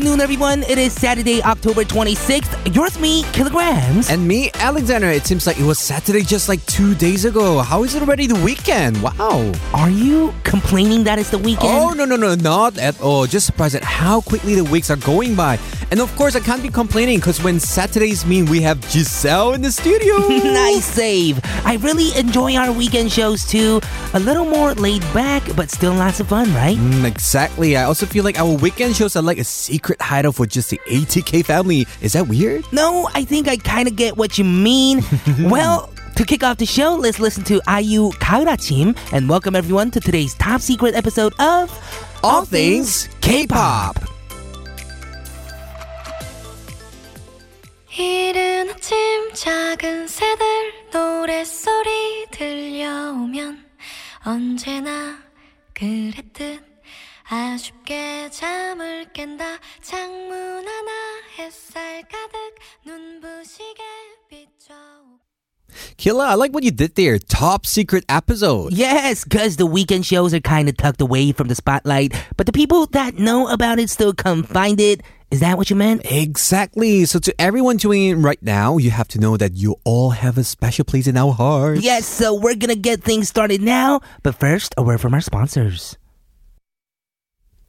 afternoon, everyone. It is Saturday, October 26th. Yours, me, Killagramz. And me, Alexander. It seems like it was Saturday just like two days ago. How is it already the weekend? Wow. Are you complaining that it's the weekend? Oh, no, no, no, not at all. Just surprised at how quickly the weeks are going by. And of course, I can't be complaining because when Saturdays mean we have Jiselle in the studio. nice save. I really enjoy our weekend shows too. A little more laid back, but still lots of fun, right? Mm, exactly. I also feel like our weekend shows are like a secret hideout for just the ATK family. Is that weird? No, I think I kind of get what you mean. well, to kick off the show, let's listen to IU Kaurachim and welcome everyone to today's top secret episode of All Things K-pop. 작은 새들 노랫소리 들려오면 언제나 그랬듯 아쉽게 잠을 깬다. 창문 하나 햇살 가득 Killa, I like what you did there. Top secret episode. Yes, because the weekend shows are kind of tucked away from the spotlight, but the people that know about it still come find it. Is that what you meant? Exactly. So to everyone tuning in right now, you have to know that you all have a special place in our hearts. Yes, so we're gonna get things started now, but first, a word from our sponsors.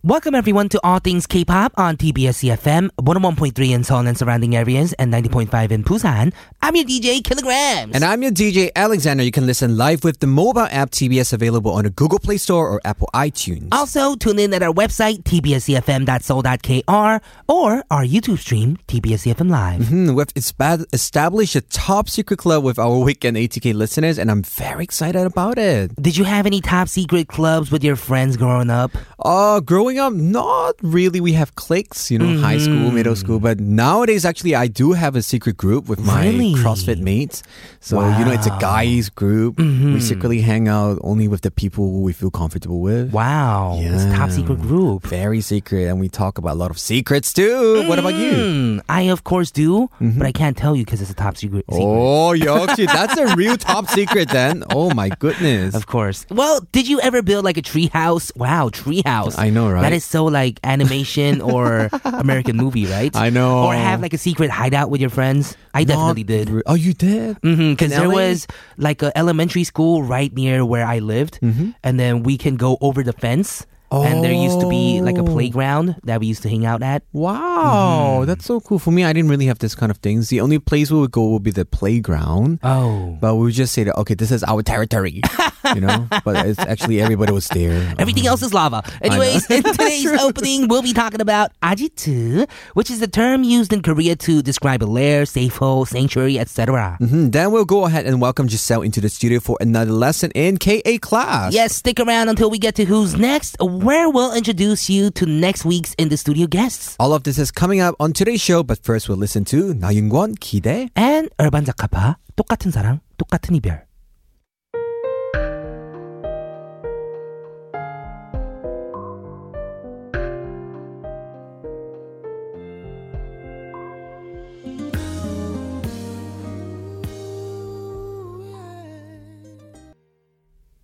Welcome everyone to All Things K-pop on TBS EFM, 101.3 in Seoul and surrounding areas, and 90.5 in Busan. I'm your DJ Killagramz. And I'm your DJ Alexander. You can listen live with the mobile app TBS available on the Google Play Store or Apple iTunes. also, tune in at our website, tbsefm.seoul.kr, or our YouTube stream, TBSEFM Live. Hmm, we've espa- established a top secret club with our weekend ATK listeners, and I'm very excited about it. Did you have any top secret clubs with your friends growing up? Uh, growing up, not really. We have cliques, you know, high school, middle school, but nowadays, actually, I do have a secret group with my Really? CrossFit mates. So, you know, it's a guys group. We secretly hang out only with the people who we feel comfortable with. Wow, it's a top secret group. Very secret, and we talk about a lot of secrets too. What about you? Hmm, I of course do, but I can't tell you because it's a top secret. secret. Oh, 역시 that's a real top secret then. Oh my goodness. Of course. Well, did you ever build like a tree house? Wow, tree house. I know, right? That is so like animation or American movie, right? I know. Or have like a secret hideout with your friends. I definitely Not did. re- Oh, you did? Because In there LA? was like a elementary school right near where I lived, Mm-hmm. and then we can go over the fence. And there used to be like a Oh. playground that we used to hang out at. Wow, that's so cool. For me, I didn't really have this kind of things. The only place we would go would be the playground. Oh. But we would just say that, okay, this is our territory, you know? But it's actually everybody was there. Everything else is lava. Anyways, in today's opening, we'll be talking about ajitu, which is the term used in Korea to describe a lair, safe hole, sanctuary, etc. Mhm. Then we'll go ahead and welcome Jiselle into the studio for another lesson in KA class. Yes, stick around until we get to who's next, where we'll introduce you to next week's in the studio guests. All of this is coming up on today's show, but first we'll listen to 나윤권 기대. And urban 작가파 똑같은 사랑, 똑같은 이별.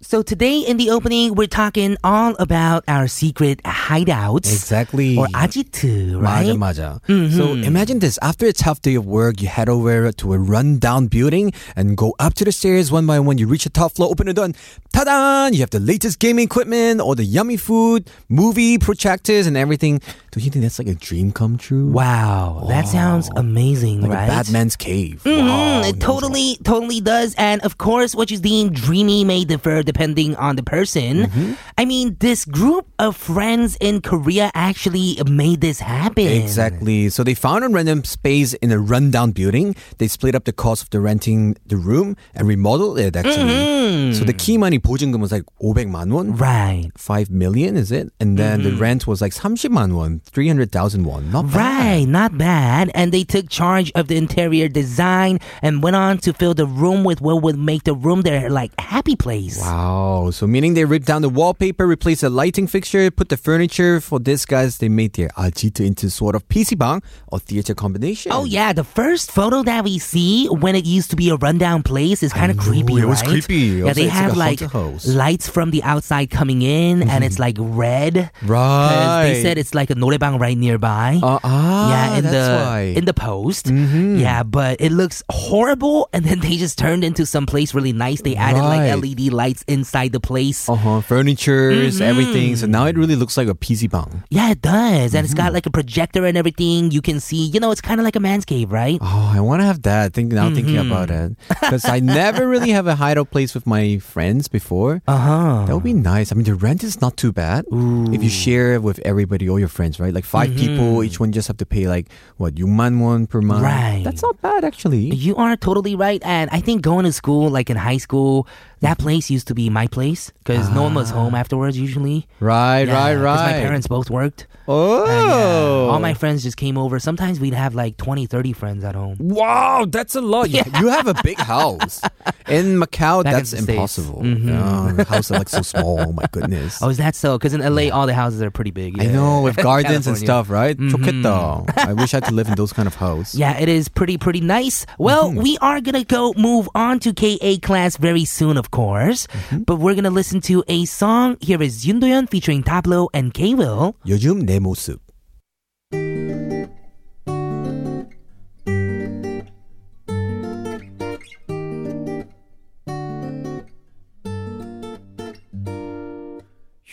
So today in the opening, we're talking all about our secret hideouts. Exactly. Or ajitu, right? 맞아, 맞아. So imagine this. After a tough day of work, you head over to a rundown building and go up to the stairs one by one. You reach the top floor, open the door, and ta-da! You have the latest gaming equipment, all the yummy food, movie projectors, and everything. Don't you think that's like a dream come true? Wow, that sounds amazing, Like right? a Batman's cave. Mhm, Wow, it totally, totally does. And of course, what you deem dreamy may differ depending on the person. Mm-hmm. I mean, this group of friends in Korea actually made this happen. Exactly. So they found a random space in a rundown building. They split up the cost of the renting the room and remodeled it actually. So the key money 보증금 was like 500만 won. Right. 5 million is it? And then the rent was like 30만 won, 300,000 won. Not bad. Right, not bad. And they took charge of the interior design and went on to fill the room with what would make the room their like happy place. Wow. So meaning they ripped down the wallpaper, replaced the lighting fixture, put the furniture for this guys. They made their ajito into sort of PC bang or theater combination. Oh yeah, the first photo that we see when it used to be a rundown place is kind of creepy, it was creepy. Yeah, Also, they have like like a haunted house. lights from the outside coming in, and it's mm-hmm. like red. Right. They said it's like a noraebang right nearby. Uh, ah, yeah, in that's the why. in the post. Mhm. Yeah, but it looks horrible, and then they just turned into some place really nice. They added Right. like LED lights inside the place. uh-huh, furnitures, Mm-hmm. everything. So now it really looks like a PC bang. Yeah, it does, and it's Mm-hmm. got like a projector and everything. You can see, you know, it's kind of like a man's cave, right? Oh, I want to have that. Think now, thinking about it, because I never really have a hideout place with my friends before. Uh huh. That would be nice. I mean, the rent is not too bad if you share with everybody, all your friends, right? Like 5 people, each mm-hmm. one just have to pay like what 6만 won per month. Right. That's not bad actually. You are totally right, and I think going to school, like in high school, that place used to be my place because no one was home afterwards usually. Right, Yeah, right, 'cause right. My parents both worked. Oh, And, yeah, all my friends just came over. Sometimes we'd have like 20, 30 friends at home. Wow, that's a lot. You- You have a big house. In Macau, Back in that's the States. impossible. Mhm. Yeah, the house is like so small. Oh my goodness. Oh, is that so? Because in LA, all the houses are pretty big. I yeah. know with gardens and California. stuff, right? Mhm. 좋겠다. I wish I could live in those kind of house. Yeah, it is pretty, pretty nice. Well, Mm-hmm. we are going to go move on to KA class very soon, of course. Mm-hmm. But we're going to listen to a song. Here is Yoon Do-yeon featuring Tablo and K-Will. 요즘 내 모습.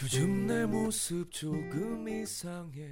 요즘 내 모습 조금 이상해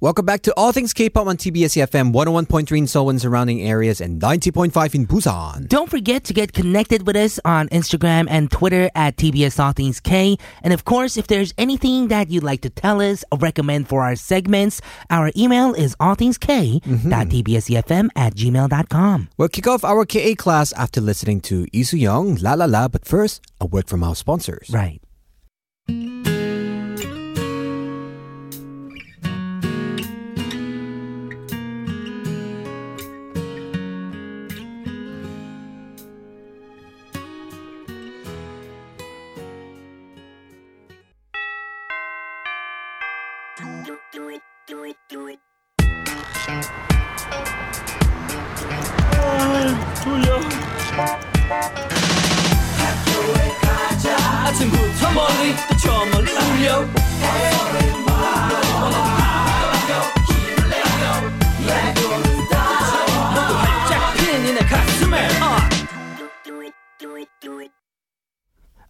Welcome back to All Things K-Pop on TBS EFM 101.3 in Seoul and surrounding areas and 90.5 in Busan. Don't forget to get connected with us on Instagram and Twitter at TBS All Things K. And of course, if there's anything that you'd like to tell us or recommend for our segments, our email is allthingsk.tbsefm mm-hmm. at gmail.com. We'll kick off our KA class after listening to Lee Soo-young, La La La, but first, a word from our sponsors. Right. Molly, the charm Julio.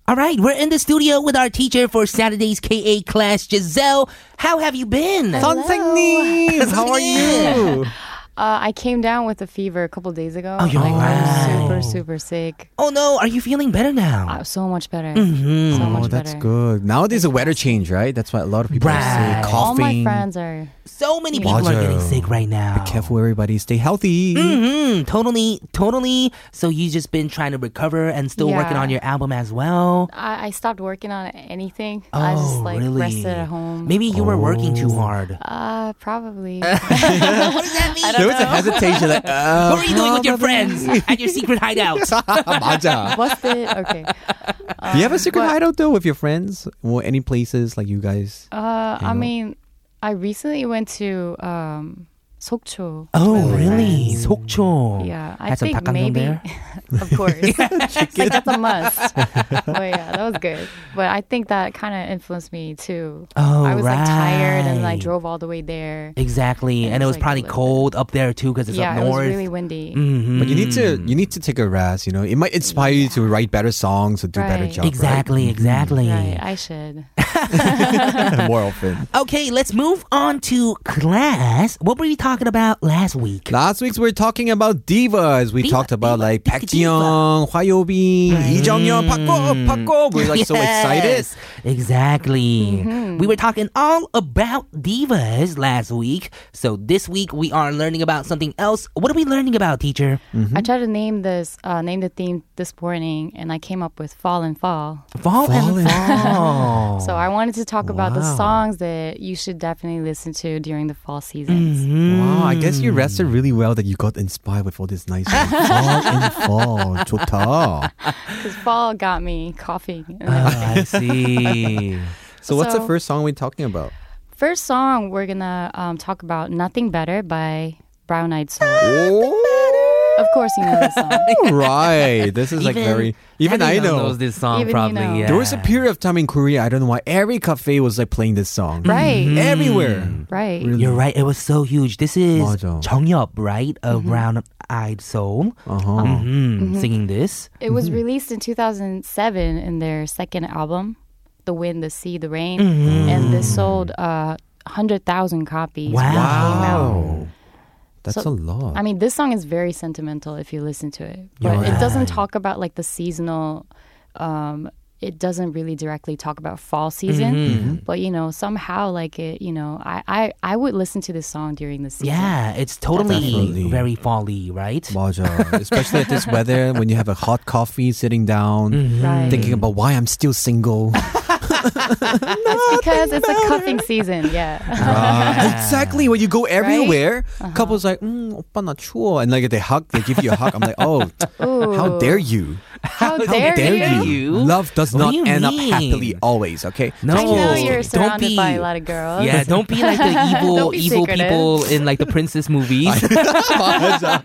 All right, we're in the studio with our teacher for Saturday's KA class, Jiselle. How have you been? 선생님, how are you? Uh, I came down with a fever a couple days ago. Oh, you're like, right. I'm super, super sick. Oh no, are you feeling better now? Uh, so much better. Mhm. So Oh, much that's better. good. Nowadays, a weather change, right? That's why a lot of people are Right. sick, All coughing. my friends are. So many people are getting 맞아요. sick right now. Be careful, everybody. Stay healthy. hmm Totally, totally. So you just been trying to recover and still working Yeah. on your album as well. I, I stopped working on anything. Oh, I just like really? rested at home. Maybe you were working too hard. Uh, probably. what does that mean? There was a hesitation. Like, uh, What are you doing with your friends at your secret hideout? 맞아. Busted. Okay. Do you have a secret but- hideout though with your friends or any places like you guys? Uh, I know? mean, I recently went to um, Sokcho. Oh, really? Nice. Sokcho. Yeah, I Had think maybe. of course, like that's a must. Oh yeah, that was good. But I think that kind of influenced me too. Oh, I was right. like tired and I like, drove all the way there. Exactly, and, and it was, like, probably cold bit. up there too because it's yeah, up north. Yeah, it was really windy. Mm-hmm. But you need to you need to take a rest. You know, it might inspire yeah. you to write better songs or do right. better jobs. Exactly, right? exactly. Mm-hmm. Right, I should. More often. Okay, let's move on to class. What were we talking? About last week? Last week we were talking about divas. We Diva, talked about diva, like diva, Park Ji-young, Hwa Yo-bin, Lee Jung-yeon, Pakko, Pakko. We're like so excited. Yes, Exactly. Mm-hmm. We were talking all about divas last week. So this week we are learning about something else. What are we learning about, teacher? I tried to name this, uh, name the theme this morning, and I came up with fall and fall. Fall, and Fall and fall. So I wanted to talk about the Wow. songs that you should definitely listen to during the fall seasons. Mm-hmm. Wow, I guess you rested really well that you got inspired with all this nice songs. fall and fall. 좋다. Because fall got me coughing. Oh. I see. So what's the first song we're talking about? First song, we're gonna um, talk about "Nothing Better" by Brown Eyed Soul. Oh, Of course, you know this song. right. This is like very. Even I everyone know. knows this song Even you probably. know. Yeah. There was a period of time in Korea. I don't know why every cafe was like playing this song. Right. Everywhere. Right. Really. You're right. It was so huge. This is 맞아. 정엽, right? A Mm-hmm. brown-eyed soul, Uh huh. hmm singing this. It was released in 2007 in their second album, The Wind, the Sea, the Rain, Mm-hmm. and this sold uh, 100,000 copies. when it came out. Wow. That's So, a lot. I mean, this song is very sentimental if you listen to it, but You're it doesn't talk about like the seasonal. Um, it doesn't really directly talk about fall season, Mm-hmm. but you know somehow like it. You know, I I, I would listen to this song during the season. Yeah, it's totally Definitely. very fall-y, right? 맞아. Especially at this weather when you have a hot coffee sitting down, Mm-hmm. Right. thinking about why I'm still single. it's because it's a cuffing season. Yeah. Right. Exactly. When you go everywhere, couples like, mm, 오빠 나 추워. And like they hug, they give you a hug. I'm like, oh, how Ooh. dare you? How How dare, dare you? you? Love does What not do you end up mean? happily always, okay? No, I know you're don't surrounded be, by a lot of girls. Yeah, don't be like the evil, Don't be evil secretive. people in like the princess movies. 맞아.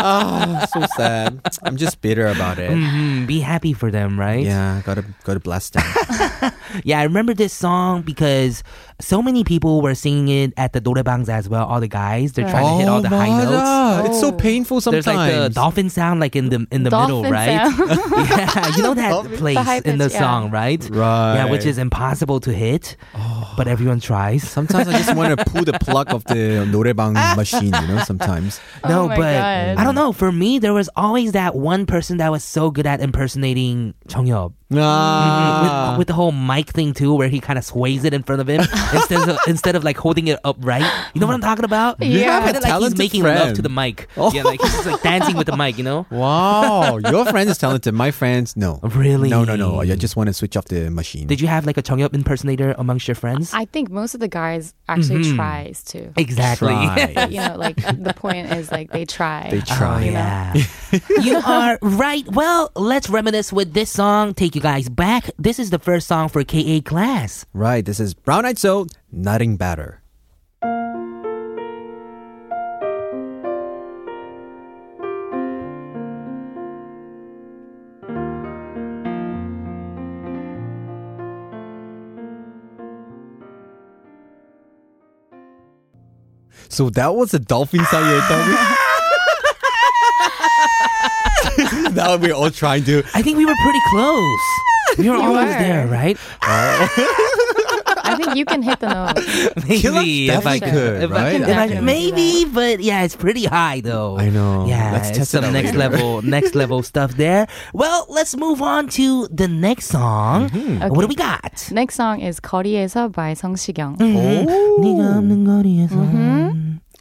Ah, so sad. I'm just bitter about it. Mhm, Be happy for them, right? Yeah, gotta gotta bless them. yeah, I remember this song because so many people were singing it at the noraebangs as well. All the guys, they're trying to hit all oh the high notes. It's so painful sometimes. There's like the dolphin sound, like in the in the dolphin middle, right? yeah, you know that dolphin. place the in the song, right? Right. Yeah, which is impossible to hit, oh. but everyone tries. Sometimes I just want to pull the plug of the noraebang machine, you know. Sometimes. No, but God. I don't know. For me, there was always that one person that was so good at impersonating Jung-yup. Ah. With, with the whole mic thing too, where he kind of sways it in front of him instead of instead of like holding it upright. You know what I'm talking about? You Kinda have a like he's talented making love to the mic. Oh. Yeah, like he's just like dancing with the mic. You know? Wow, your friend is talented. My friends, no. Really? No, no, no. I just want to switch off the machine. Did you have like a Jung-yup impersonator amongst your friends? I think most of the guys actually Mhm. tries to. exactly. Try. You know, like the point is like they try. They try. Oh, you know? yeah. you are right. Well, let's reminisce with this song, take you guys back. This is the first song for KA class. Right, this is Brown Eyed Soul, Nothing Better. So that was the dolphin sound you were telling me? now we're all trying to. I think we were pretty close. We were You almost were. there, right? I think you can hit the note. Maybe if I definitely could, could, if I- right? if I- Definitely do maybe, but yeah, it's pretty high though. I know. Yeah, Let's it's test it some out next later. level, next level stuff there. Well, let's move on to the next song. Mm-hmm. What do we got? Next song is 거리에서 by 성시경. 네가 없는 거리에서.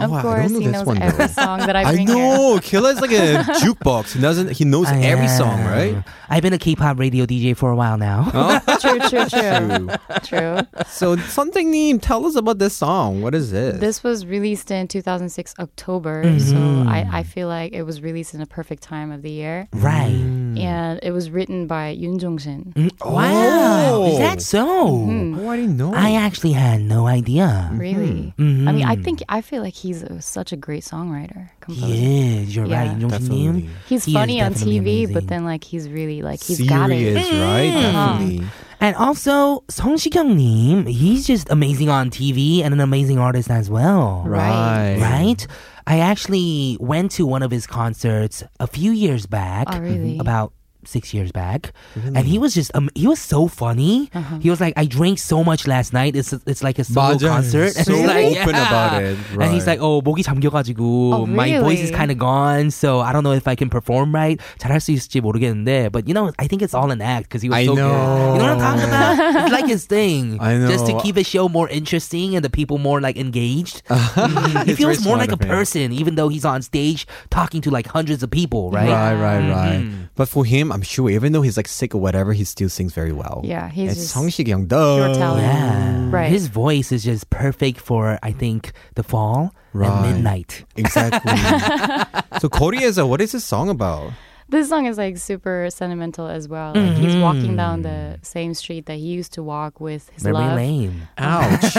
Of Oh, I don't course, know he this knows one, every song that I I bring here. know. Killa is like a jukebox. He doesn't. He knows I every song, right? I've been a K-pop radio DJ for a while now. Oh? True, true, true. True. So, something tell us about this song. What is this? This was released in 2006 October, Mm-hmm. so I, I feel like it was released in a perfect time of the year. right. Mm. And it was written by Yoon Jong Shin. Wow. Is that so? Oh, I didn't know. I actually had no idea. Really? Mhm. I mean, I think I feel like he's a, such a great songwriter, composer. He is. You're Yeah. right. Yoon Definitely. Jong-nim. He's He is funny on definitely TV, amazing. but then like he's really like he's got Serious, it. right? Mm-hmm. Definitely. And also, Sung Si-kyung-nim, he's just amazing on TV and an amazing artist as well. Right. Right. I actually went to one of his concerts a few years back. Oh, really? About six years back, and he was just um, he was so funny. He was like, "I drank so much last night. It's it's like a solo 맞아요. concert." And So he's like, open "Yeah." about it. And he's Right. like, "Oh, 목이 잠겨가지고 Oh, my voice is really? kind of gone, so I don't know if I can perform right. 잘할 수 있을지 모르겠는데, but you know, I think it's all an act because he was I so good. know. You know what I'm talking about? It's like his thing. I Just to know. keep the show more interesting and the people more like engaged. Mhm. He It's feels very more smart like a of him. person, even though he's on stage talking to like hundreds of people, right? Right, right, right. Mhm. But for him, I'm sure, even though he's like sick or whatever, he still sings very well. Yeah, he's it's Sung Si-kyung, pure. Yeah. Right. His voice is just perfect for I think the fall right. and midnight. Exactly. so Korea's what is this song about? This song is like super sentimental as well. Like he's Mm-hmm. walking down the same street that he used to walk with his Very love. lame. Ouch.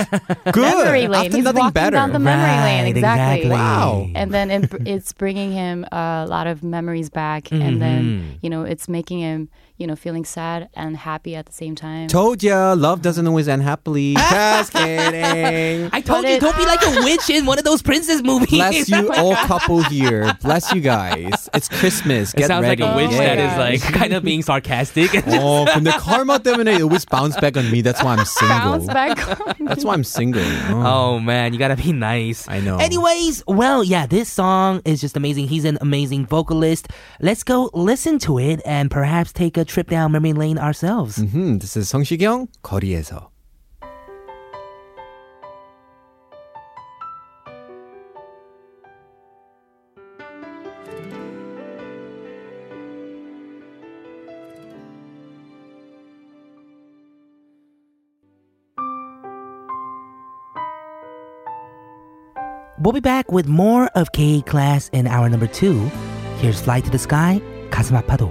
Good. Memory lane. After he's nothing walking better. down the memory lane. Exactly. exactly. Wow. And then it, it's bringing him a lot of memories back, and then you know it's making him you know feeling sad and happy at the same time. Told ya, love doesn't always end happily. Just kidding. I told But you, it- don't be like a witch in one of those princess movies. Bless you all couple here. Bless you guys. It's Christmas. It Get sounds ready. like a witch Oh that my is like gosh. kind of being sarcastic. Oh, 근데 karma 때문에 it always bounce back on me. That's why I'm single. Bounce back. That's why I'm single. Oh. Oh man, you gotta be nice. I know. Anyways, well, yeah, this song is just amazing. He's an amazing vocalist. Let's go listen to it and perhaps take a trip down memory lane ourselves. Mhm, This is 성시경 거리에서. We'll be back with more of KA class in hour number two. Here's Fly to the Sky, 가슴 아파도.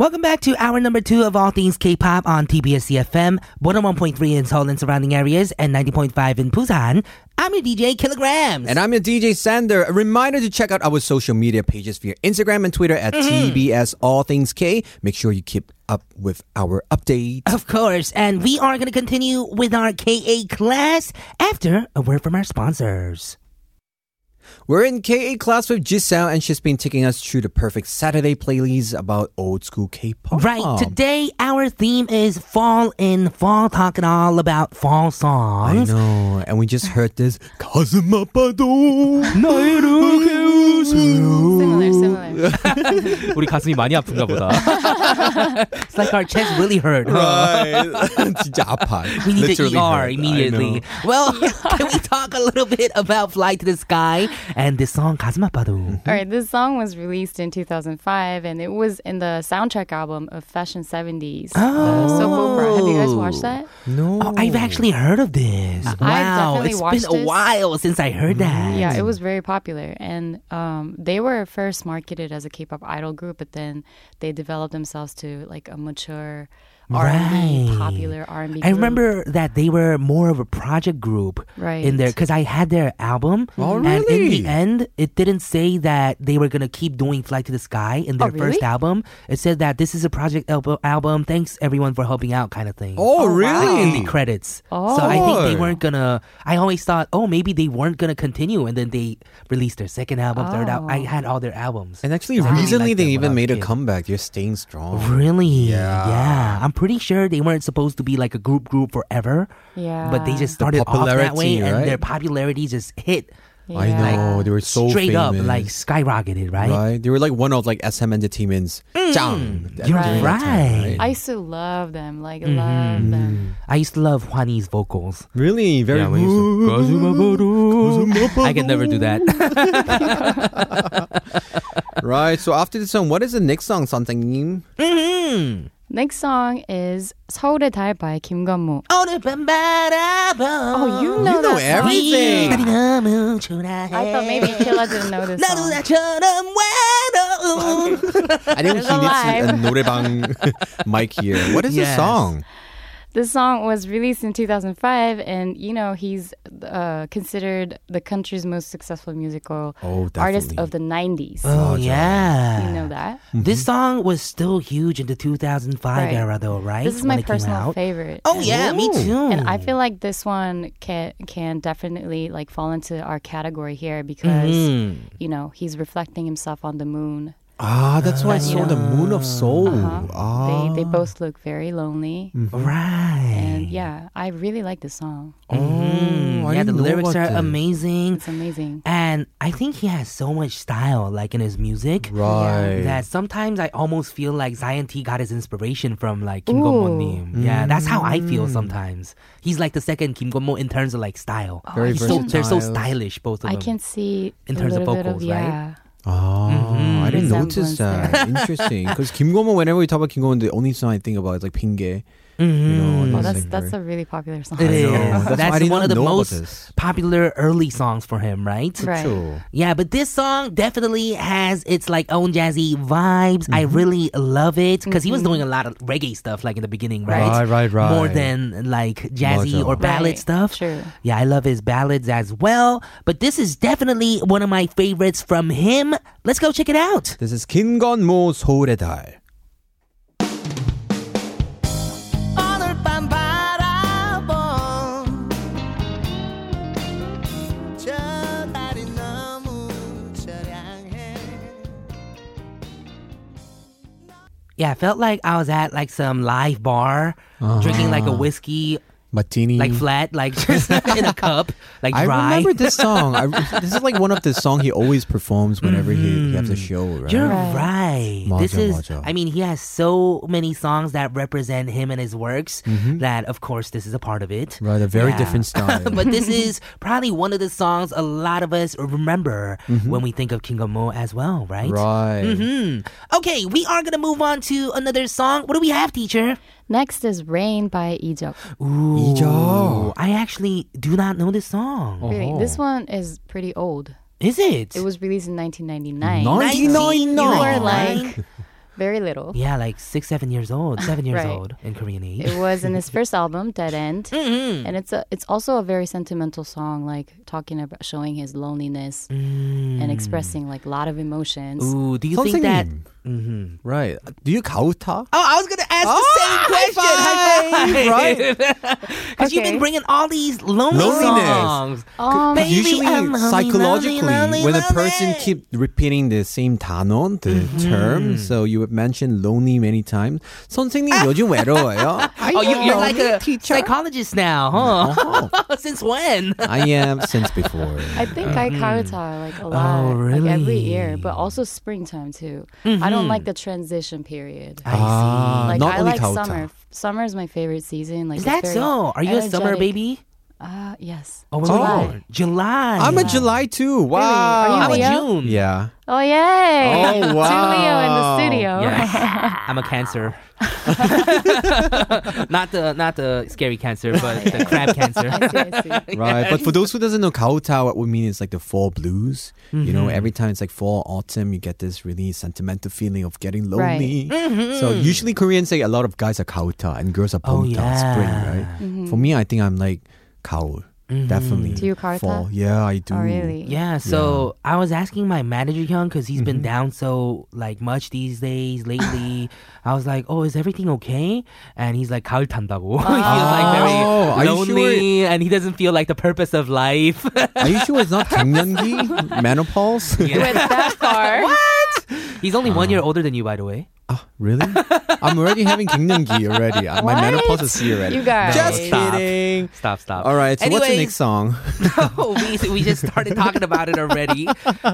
Welcome back to hour number two of All Things K-Pop on TBS EFM, 101.3 in Seoul and surrounding areas, and 90.5 in Busan. I'm your DJ Killagramz. And I'm your DJ Sander. A reminder to check out our social media pages via Instagram and Twitter at mm-hmm. TBS All Things K. Make sure you keep up with our updates. Of course, and we are going to continue with our KA class after a word from our sponsors. We're in KA class with Jiselle, and she's been taking us through the perfect Saturday playlists about old school K pop. Right. Today, our theme is fall in fall, talking all about fall songs. I know. And we just heard this Similar, similar. 우리 가슴이 많이 아픈가 보다. it's like our chest really hurt. huh? Right. 진짜 아파. We need Literally to ER hurt. I immediately. know. Well, can we talk a little bit about Fly to the Sky and this song 가슴 아파도? All right, this song was released in 2005, and it was in the soundtrack album of Fashion 70s. Oh. The soap opera. Have you guys watched that? No. Oh, I've actually heard of this. I've wow, definitely it's watched been a this. while since I heard that. Yeah, it was very popular, and um, they were first marketed as a K-pop idol group, but then they developed themselves to like a mature R&B, Right. popular R&B. I group. remember that they were more of a project group Right. in there because I had their album. Oh, And in the end, it didn't say that they were going to keep doing Fly to the Sky in their Oh, first album. It said that this is a project al- album. Thanks everyone for helping out, kind of thing. Oh, oh Like in the credits. Oh. So I think they Oh. weren't gonna. I always thought, oh, maybe they weren't gonna continue, and then they released their second album, third album. I Oh. had all their albums. And actually, I really recently liked they them when I even made a kid. comeback. They're staying strong. Really? Yeah. Yeah. I'm pretty sure they weren't supposed to be like a group group forever. Yeah. But they just started the off that way right? and their popularity just hit. Yeah. I know like, they were so straight famous. up like skyrocketed, right? Right, they were like one of like SM Entertainment's. Mm. Jang, You're right. Time, right. I used to love them, like mm-hmm. love them. I used to love Juani's vocals. Really, very. Yeah, to, I can never do that. right. So after this song, what is the next song? Something. Mm-hmm. Next song is 서울의 달 by 김건모. 오늘 밤 바라보. Oh, you know You know that song. everything. 너무 초라해. I thought maybe Killa didn't know this 나도 song. 나처럼 외로운. I think There's he a needs lie. a, a 노래방 mic here. What is Yes. the song? This song was released in 2005, and you know he's uh, considered the country's most successful musical Oh, artist of the 90s. Oh yeah. You know that? This song was still huge in the 2005 Right. era, though, right? This is When my it personal favorite. Oh And- yeah, me too. And I feel like this one can can definitely like fall into our category here because Mhm. you know he's reflecting himself on the moon. Ah, that's why I saw the Moon of Seoul. Uh-huh. Ah. They they both look very lonely, right. and yeah, I really like the song. Oh, I yeah, the lyrics are this. amazing. It's amazing. And I think he has so much style, like in his music, Right. that sometimes I almost feel like Zion T got his inspiration from like Kim Ooh. Gun-mo-nim. Yeah, that's how I feel Mm. sometimes. He's like the second Kim Gun-mo in terms of like style. Very He's so, they're so stylish, both of I them. I can see In a terms of little bit vocals, of, right? Ah, Mhm. I didn't notice that. Interesting. Because Kim Gun-mo, whenever we talk about Kim Gun-mo, the only song I think about is like Pinggye. Mm-hmm. You know, mm-hmm. Oh, that's that's a really popular song. It is. That's, that's one of the most popular early songs for him, right? Right. True. Yeah, but this song definitely has its like own jazzy vibes. Mm-hmm. I really love it because mm-hmm. he was mm-hmm. doing a lot of reggae stuff like in the beginning, right? Right, right, right. More than like jazzy Mojo. or ballad right. stuff. Sure. Yeah, I love his ballads as well. But this is definitely one of my favorites from him. Let's go check it out. This is Kim Gun-mo Seoul의 Dal. Yeah, I felt like I was at like some live bar drinking like a uh-huh. whiskey Martini, like flat, like just in a cup, like I remember this song. I, this is like one of the songs he always performs whenever mm. he, he has a mm-hmm. show. Right? You're right. This is. I mean, he has so many songs that represent him and his works. Mm-hmm. That of course this is a part of it. Right, a very yeah. different style. but this is probably one of the songs a lot of us remember mm-hmm. when we think of King of Mo as well. Right. Right. Mm-hmm. Okay, we are gonna move on to another song. What do we have, teacher? Next is Rain by Lee Juck. Ooh, I actually do not know this song. Oh. Really? This one is pretty old. Is it? It was released in 1999. 1999. You were like very little. Yeah, like six, seven years old, seven years right. old in Korean age. It was in his first album, Dead End, mm-hmm. and it's a it's also a very sentimental song, like talking about showing his loneliness mm. and expressing like a lot of emotions. Ooh, do you 선생님. think that? Mhm. Right. Do you 가우타? Oh, I was gonna ask the Oh, same question. high five, right? Because you've been Okay. bringing all these lonely Loneliness. songs. Um, Baby, Usually, I'm lonely, psychologically, lonely, lonely, when a person lonely. keep repeating the same 단어, the term, so you would mention lonely many times. 선생님 요즘 외로워요? Oh, you, you're like a teacher. psychologist now, huh? Oh, Since when? I am since before. I think I kauta like a lot, Oh, like every really? year, but also springtime too. I don't like hmm. the transition period. I see. Ah, Like not I only like summer. Summer is my favorite season. Like Is that so? Are you a summer baby? Ah, uh, yes. Oh, July. Oh, July. I'm a July too. Wow. Really? Are you I'm Leo? a June. Yeah. Oh, yay. Oh, wow. Two Leo in the studio. Yes. I'm a cancer. not the not the scary cancer, but the crab cancer. I see, I see. Right. But for those who doesn't know Kautau, what would mean is like the fall blues. Mm-hmm. You know, mm-hmm. every time it's like fall, autumn, you get this really sentimental feeling of getting lonely. Right. Mm-hmm. So usually Koreans say a lot of guys are Kautau and girls are Pongta, oh, yeah. spring, right? Mm-hmm. For me, I think I'm like – 가을. Definitely. Do you 가을타? fall. Yeah, I do. Oh really? Yeah, so I was asking my manager Hyun because he's been down so like much these days lately. I was like, "Oh, is everything okay?" And he's like, "가을 탄다고." he feels like Oh, very are you lonely, and he doesn't feel like the purpose of life. Are you sure it's not 갱년기? Menopause? Went that far. He's only one year older than you, by the way. Ah, really? I'm already having Gyeongnyeonggi already. My menopause is here already. You guys. Just Stop. kidding. Stop, stop. All right. So what's the next song? No, we, we just started talking about it already.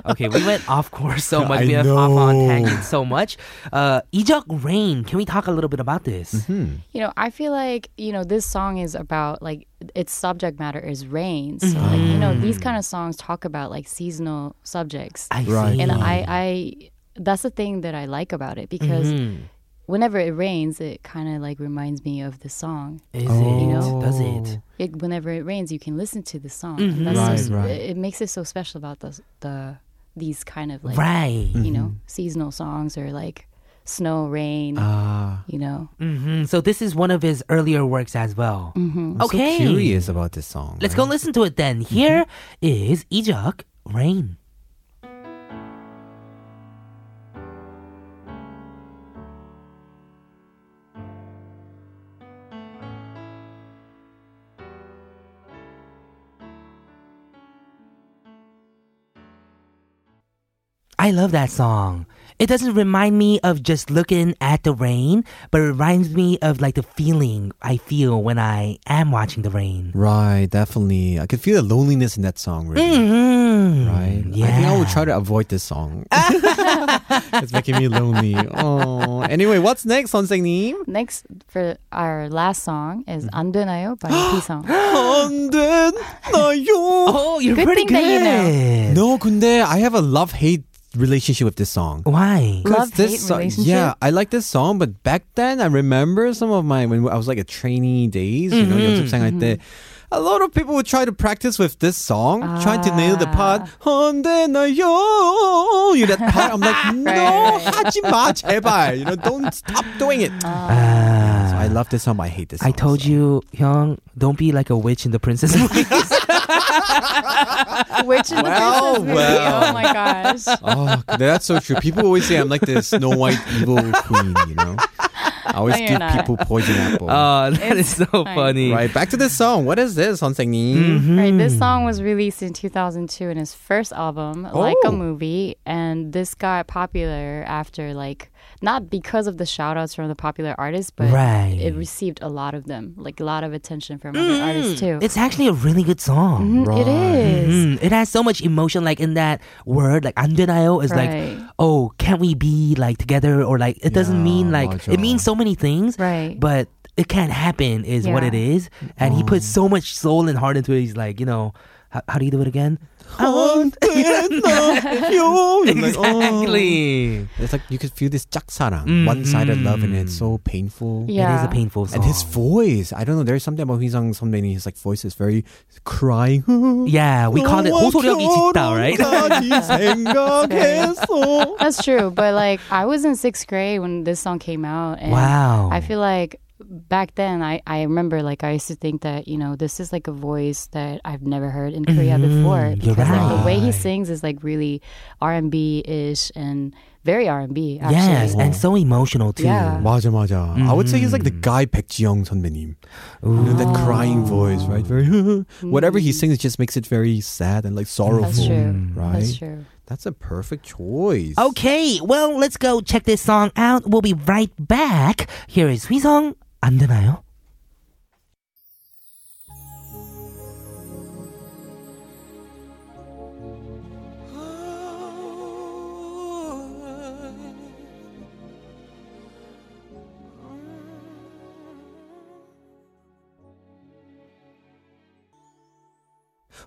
Okay, we went off course so much. I we went off on tangent so much. Uh, Rain, can we talk a little bit about this? Mm-hmm. You know, I feel like, you know, this song is about like its subject matter is rain. So like, you know, these mm. kind of songs talk about like seasonal subjects. I see. and I I that's the thing that I like about it because Mhm. whenever it rains, it kind of like reminds me of the song. Is Oh. it? You know? Does it? It, whenever it rains, you can listen to the song. Mhm. And that's Right, just, right. It, it makes it so special about the the these kind of like Right. you know seasonal songs or like snow, rain, Ah, you know. hmm So this is one of his earlier works as well. hmm Okay. so curious about this song. Let's go listen to it then. Here is Lee Juck, Rain. I love that song. It doesn't remind me of just looking at the rain, but it reminds me of like the feeling I feel when I am watching the rain. Right, definitely. I could feel the loneliness in that song, really. Mm-hmm. Right? Yeah. I think I will try to avoid this song. it's making me lonely. Oh. Anyway, what's next, 선생님? Next for our last song is mm-hmm. "Andenayo" by Wheesung. 안 Oh, you're good pretty good. You know. No, Kunde, I have a love hate relationship with this song. Why? 'Cause Love this hate song- relationship. Yeah, I like this song, but back then I remember some of my when I was like a trainee days, you know, Mm-hmm. 연습생 할 때. A lot of people would try to practice with this song, trying to nail the part. Ah. 안 되나요? You know, that part. I'm like, no, right. 하지 마, 제발. You know, don't stop doing it. Ah. So I love this song, but I hate this song. I told you, Hyung, don't be like a witch in the princess movie. Which in the Well, princess movie? well. Oh my gosh. Oh, that's so true. People always say I'm like the Snow White evil queen, you know? I always No, you're give not. people poison apple. oh, that is so fine. funny. right, back to this song. What is this, 선생님? Mm-hmm. Right, this song was released in 2002 in his first album, Like Oh. a Movie, and this got popular after like not because of the shout outs from the popular artists, but Right. it received a lot of them, like a lot of attention from other artists too. It's actually a really good song. Mhm, It is. Mhm. It has so much emotion, like in that word, like 안 되나요 is like, Right. oh, can't we be like together? Or like, it doesn't Yeah, mean like, 맞아. it means so many things, Right. but it can't happen is what Yeah. it is. And he puts so much soul and heart into it. He's like, you know, how, how do you do it again? exactly. Like, oh. It's like you could feel this jaksara, mm, one-sided love, and it's mm. so painful. Yeah. It is a painful song. And his voice, I don't know. There's something about Wheesung His like voice is very crying. yeah, we call it right? That's true. But like, I was in sixth grade when this song came out, and wow. I feel like back then I, I remember like I used to think that you know this is like a voice that I've never heard in Korea mm-hmm. before because right. like, the way he sings is like really R&B ish and very R&B actually. Yes, and so emotional too. Yeah. 맞아 맞아. Mm-hmm. I would say he's like the mm. guy 백지영 선배님. You know, that crying voice, right? Very whatever he mm. sings it just makes it very sad and like sorrowful, That's true. Mm. right? That's true. That's a perfect choice. Okay, well, let's go check this song out. We'll be right back. Here is Wheesung 안 되나요?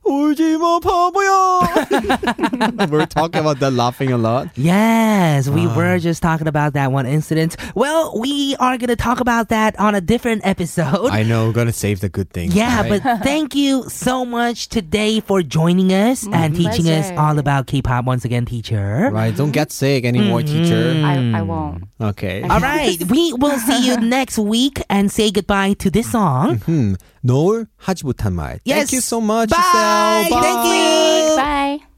울지 마 바보야. We're talking about that laughing a lot. Yes, we were just talking about that one incident. Well, we are going to talk about that on a different episode. I know, gonna save the good things. yeah, right? but thank you so much today for joining us and teaching us pleasure. all about K-pop once again, teacher. right, don't get sick anymore, teacher. I, I won't. Okay. All right, we will see you next week and say goodbye to this song. Hmm. 노을 하지 못한 말. Yes. Thank you so much, Bye. Giselle. Thank you. Bye.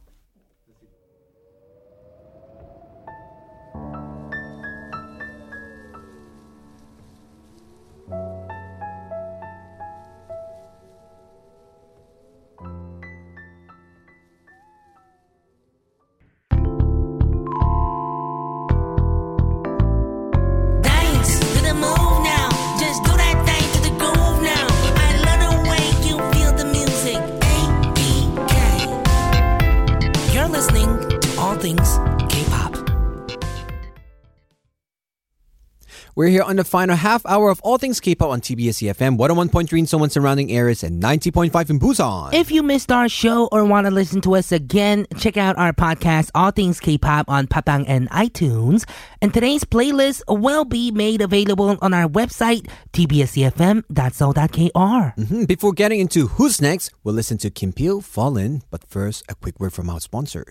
We're here on the final half hour of All Things K-pop on TBS EFM, 101.3 in Seoul and surrounding areas, and 90.5 in Busan. If you missed our show or want to listen to us again, check out our podcast, All Things K-Pop, on Podbbang and iTunes. And today's playlist will be made available on our website, tbsefm.seoul.kr. Mhm. Before getting into who's next, we'll listen to Kim Feel, Fallen. But first, a quick word from our sponsors.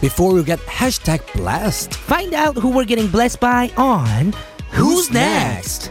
Before we get hashtag blessed, Find out who we're getting blessed by on Who's, Next?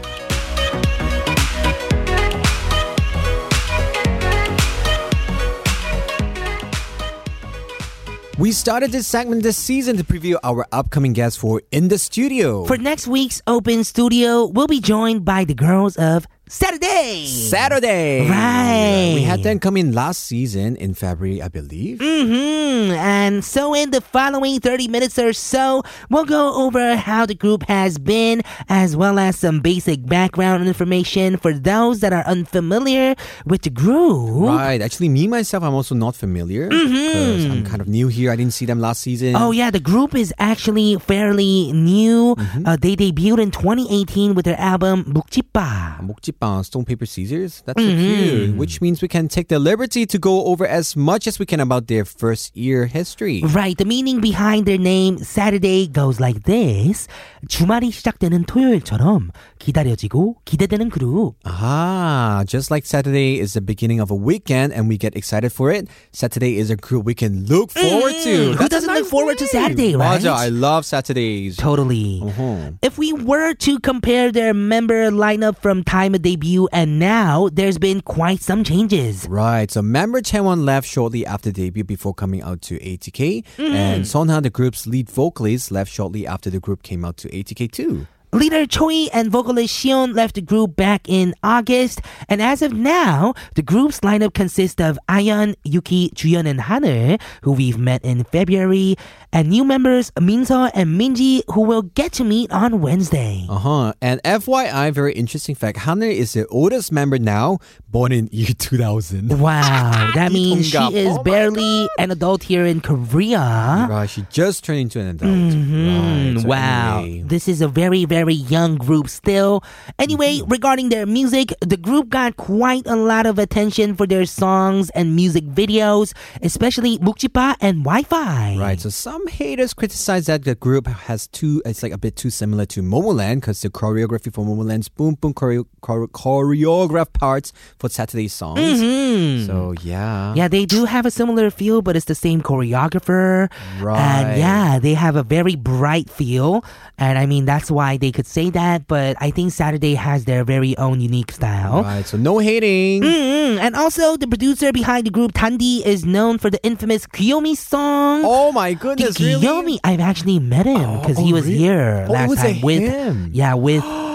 we started this segment this season to preview our upcoming guests for In the Studio. For next week's open studio, we'll be joined by the girls of Saturday. Saturday. Right. We had them come in last season in February, I believe. hmm And so, in the following 30 minutes or so, we'll go over how the group has been, as well as some basic background information for those that are unfamiliar with the group. Right. Actually, me myself, I'm also not familiar because I'm kind of new here. I didn't see them last season. Oh yeah, the group is actually fairly new. Uh, they debuted in 2018 with their album 묵지빠. 목지 빵, stone paper scissors. That's so cute. Which means we can take the liberty to go over as much as we can about their first year history. Right, the meaning behind their name Saturday goes like this. 주말이 시작되는 토요일처럼 기다려지고 기대되는 그룹. Ah, just like Saturday is the beginning of a weekend and we get excited for it, Saturday is a group we can look forward to. Who That's a doesn't look nice forward to name. Saturday, right? 맞아, I love Saturdays. Totally. Uh-huh. If we were to compare their member lineup from time of debut and now, there's been quite some changes. Right, so member Chaewon left shortly after debut before coming out to ATK, and Sonha, the group's lead vocalist, left shortly after the group came out to ATK too. Leader Choi and vocalist Xion left the group back in August, and as of now, the group's lineup consists of Ayeon, Yuki, Juyeon, and Hanul, who we've met in February, and new members Minso and Minji, who we'll get to meet on Wednesday. Uh huh. And FYI, very interesting fact: Hanul is the oldest member now, born in year 2000. Wow, that means she is oh barely an adult here in Korea. Right, she just turned into an adult. Mm-hmm. Right. So wow, anyway. this is a very very young group still. Anyway, Mm-hmm. regarding their music, the group got quite a lot of attention for their songs and music videos, especially Mukjipa and Wi-Fi. Right, so some haters criticize that the group has too, it's like a bit too similar to Momoland because the choreography for Momoland's boom boom choreo- chore- choreographed parts for Saturday songs. So yeah. Yeah, they do have a similar feel, but it's the same choreographer. Right. And yeah, they have a very bright feel. And I mean, that's why they could say that. But I think Saturday has their very own unique style. Right, so no hating. Mm, and also, the producer behind the group Tandi is known for the infamous Kiyomi song. Oh my goodness, really? Kiyomi, I've actually met him because Oh, he was really? here Oh, last time with him? yeah with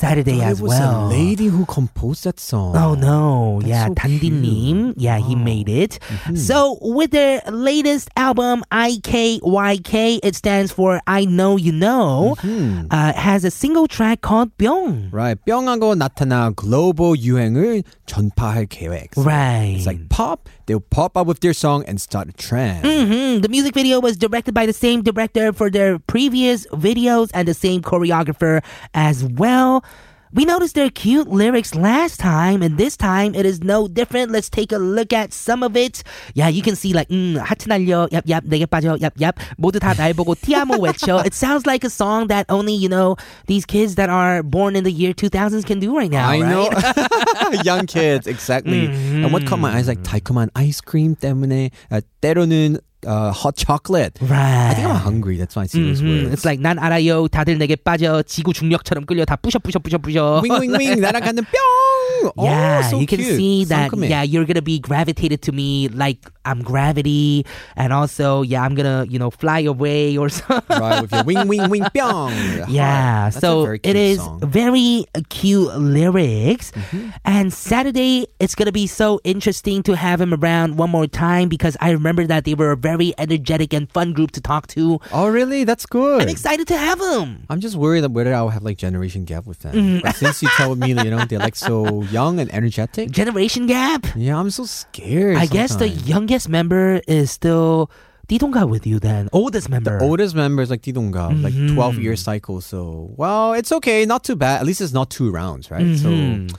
Saturday Thought as it was well. a lady who composed that song. Oh no, That's yeah, so Tandinim, yeah, he made it. Mm-hmm. So with their latest album, IKYK, it stands for I Know You Know, Mm-hmm. uh, has a single track called Byung. Right, 뿅하고 나타나 글로벌 유행을 전파할 계획. Right. It's like pop, they'll pop up with their song and start a trend. hmm The music video was directed by the same director for their previous videos and the same choreographer as well. We noticed their cute lyrics last time, and this time it is no different. Let's take a look at some of it. Yeah, you can see like, 음, 하트 날려, 얍, 얍, 내게 빠져, 얍, 얍. 모두 다 날 보고 티아모 외쳐. It sounds like a song that only, you know, these kids that are born in the year 2000s can do right now, I right? know. Young kids, exactly. And what caught my eyes like 달콤한 ice-cream 때문에 uh, 때로는 uh, hot chocolate. Right. I think I'm hungry. That's why I see those Mhm. words. It's like 난 알아요 다들 내게 빠져 지구 중력처럼 끌려 다 부셔 부셔 부셔 부셔 wing wing wing 날아가는 뿅. Yeah, oh, so you can cute. see that. 상큼해. Yeah, you're gonna be gravitated to me like I'm gravity, and also yeah, I'm gonna you know fly away or something. right with your wing wing wing 뿅. Yeah, That's a so very it cute is song. Mm-hmm. very uh, cute lyrics. And Saturday, it's gonna be so interesting to have him around one more time because I remember that they were a very energetic and fun group to talk to. Oh really? That's good. I'm excited to have him. I'm just worried that whether I'll have like generation gap with them. Mm. But since you told me, you know, they're like so young and energetic. Generation gap. Yeah, I'm so scared. I guess the youngest member is still Didonga with you then. Oldest member. The oldest member is like Didonga, like Mm-hmm. 12 year cycle. So, well, it's okay. Not too bad. At least it's not two rounds, right? Mm-hmm. So,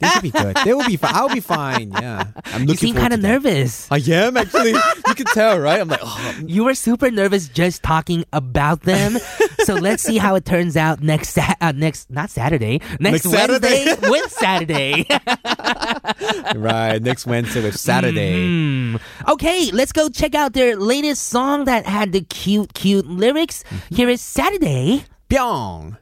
They should be good. They will be fine. I'll be fine. Yeah. I'm looking You looking seem kind of nervous. I am actually. You can tell, right? I'm like, oh, You were super nervous just talking about them. so let's see how it turns out next sa- uh, next not Saturday, next, Next Saturday. Wednesday with Saturday. right. Next Wednesday with Saturday. Hmm. Okay, let's go check out their latest song that had the cute, cute lyrics. Mm-hmm. Here is Saturday. Pyong.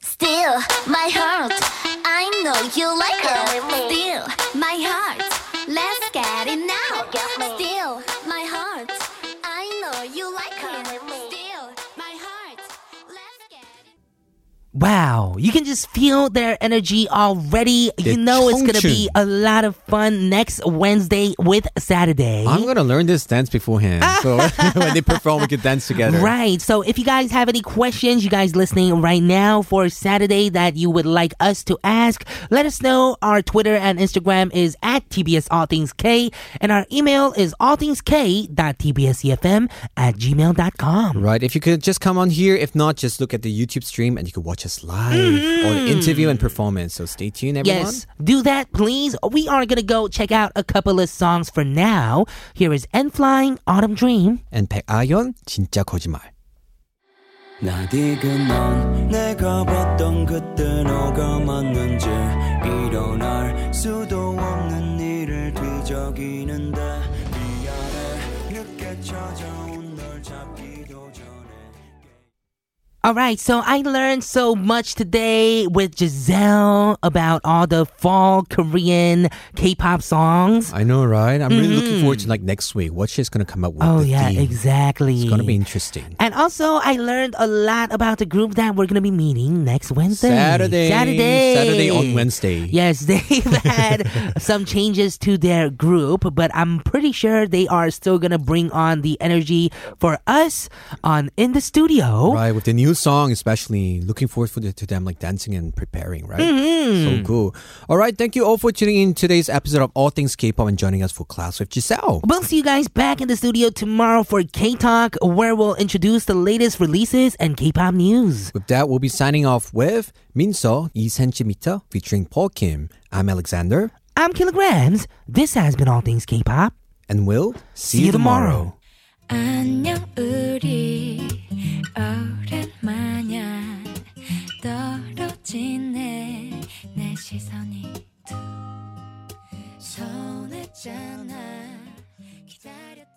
Still, my heart, I know you like her. Still, my heart, Wow, you can just feel their energy already. You know it's gonna be a lot of fun next Wednesday with Saturday. I'm gonna learn this dance beforehand, so when they perform, we can dance together. Right. So if you guys have any questions, you guys listening right now for Saturday that you would like us to ask, let us know. Our Twitter and Instagram is at TBS All Things K, and our email is allthingsk.tbsefm at gmail.com. Right. If you could just come on here. If not, just look at the YouTube stream and you could watch us live or the interview and performance. So stay tuned, everyone. Yes, do that, please. We are gonna go check out a couple of songs for now. Here is N Flying Autumn Dream. And 백아연 진짜 거짓말. 나디그 넌 내가 봤던 그때 너가 맞는지 일어날 수도 없는 일을 뒤적이는데 미안해 늦게 찾아 All right, so I learned so much today with Jiselle about all the fall Korean K-pop songs. I know, right? I'm really looking forward mm-hmm. to like next week. What she's gonna come up with. Oh the yeah, theme. exactly. It's gonna be interesting. And also, I learned a lot about the group that we're gonna be meeting next Wednesday. Saturday. Saturday. Saturday on Wednesday. Yes, they've had some changes to their group, but I'm pretty sure they are still gonna bring on the energy for us on in the studio. Right, with the new song, especially looking forward for the, to them like dancing and preparing, right? Mm-hmm. So cool. All right, thank you all for tuning in today's episode of All Things K-pop and joining us for class with Jiselle. We'll see you guys back in the studio tomorrow for K Talk, where we'll introduce the latest releases and K-pop news. With that, we'll be signing off with Minso 2cm featuring Paul Kim. I'm Alexander, I'm Killagramz. This has been All Things K-pop. and we'll see, See you tomorrow. 안녕 우리. 오랜만야. 떨어지네. 내 시선이 두 손했잖아. 기다렸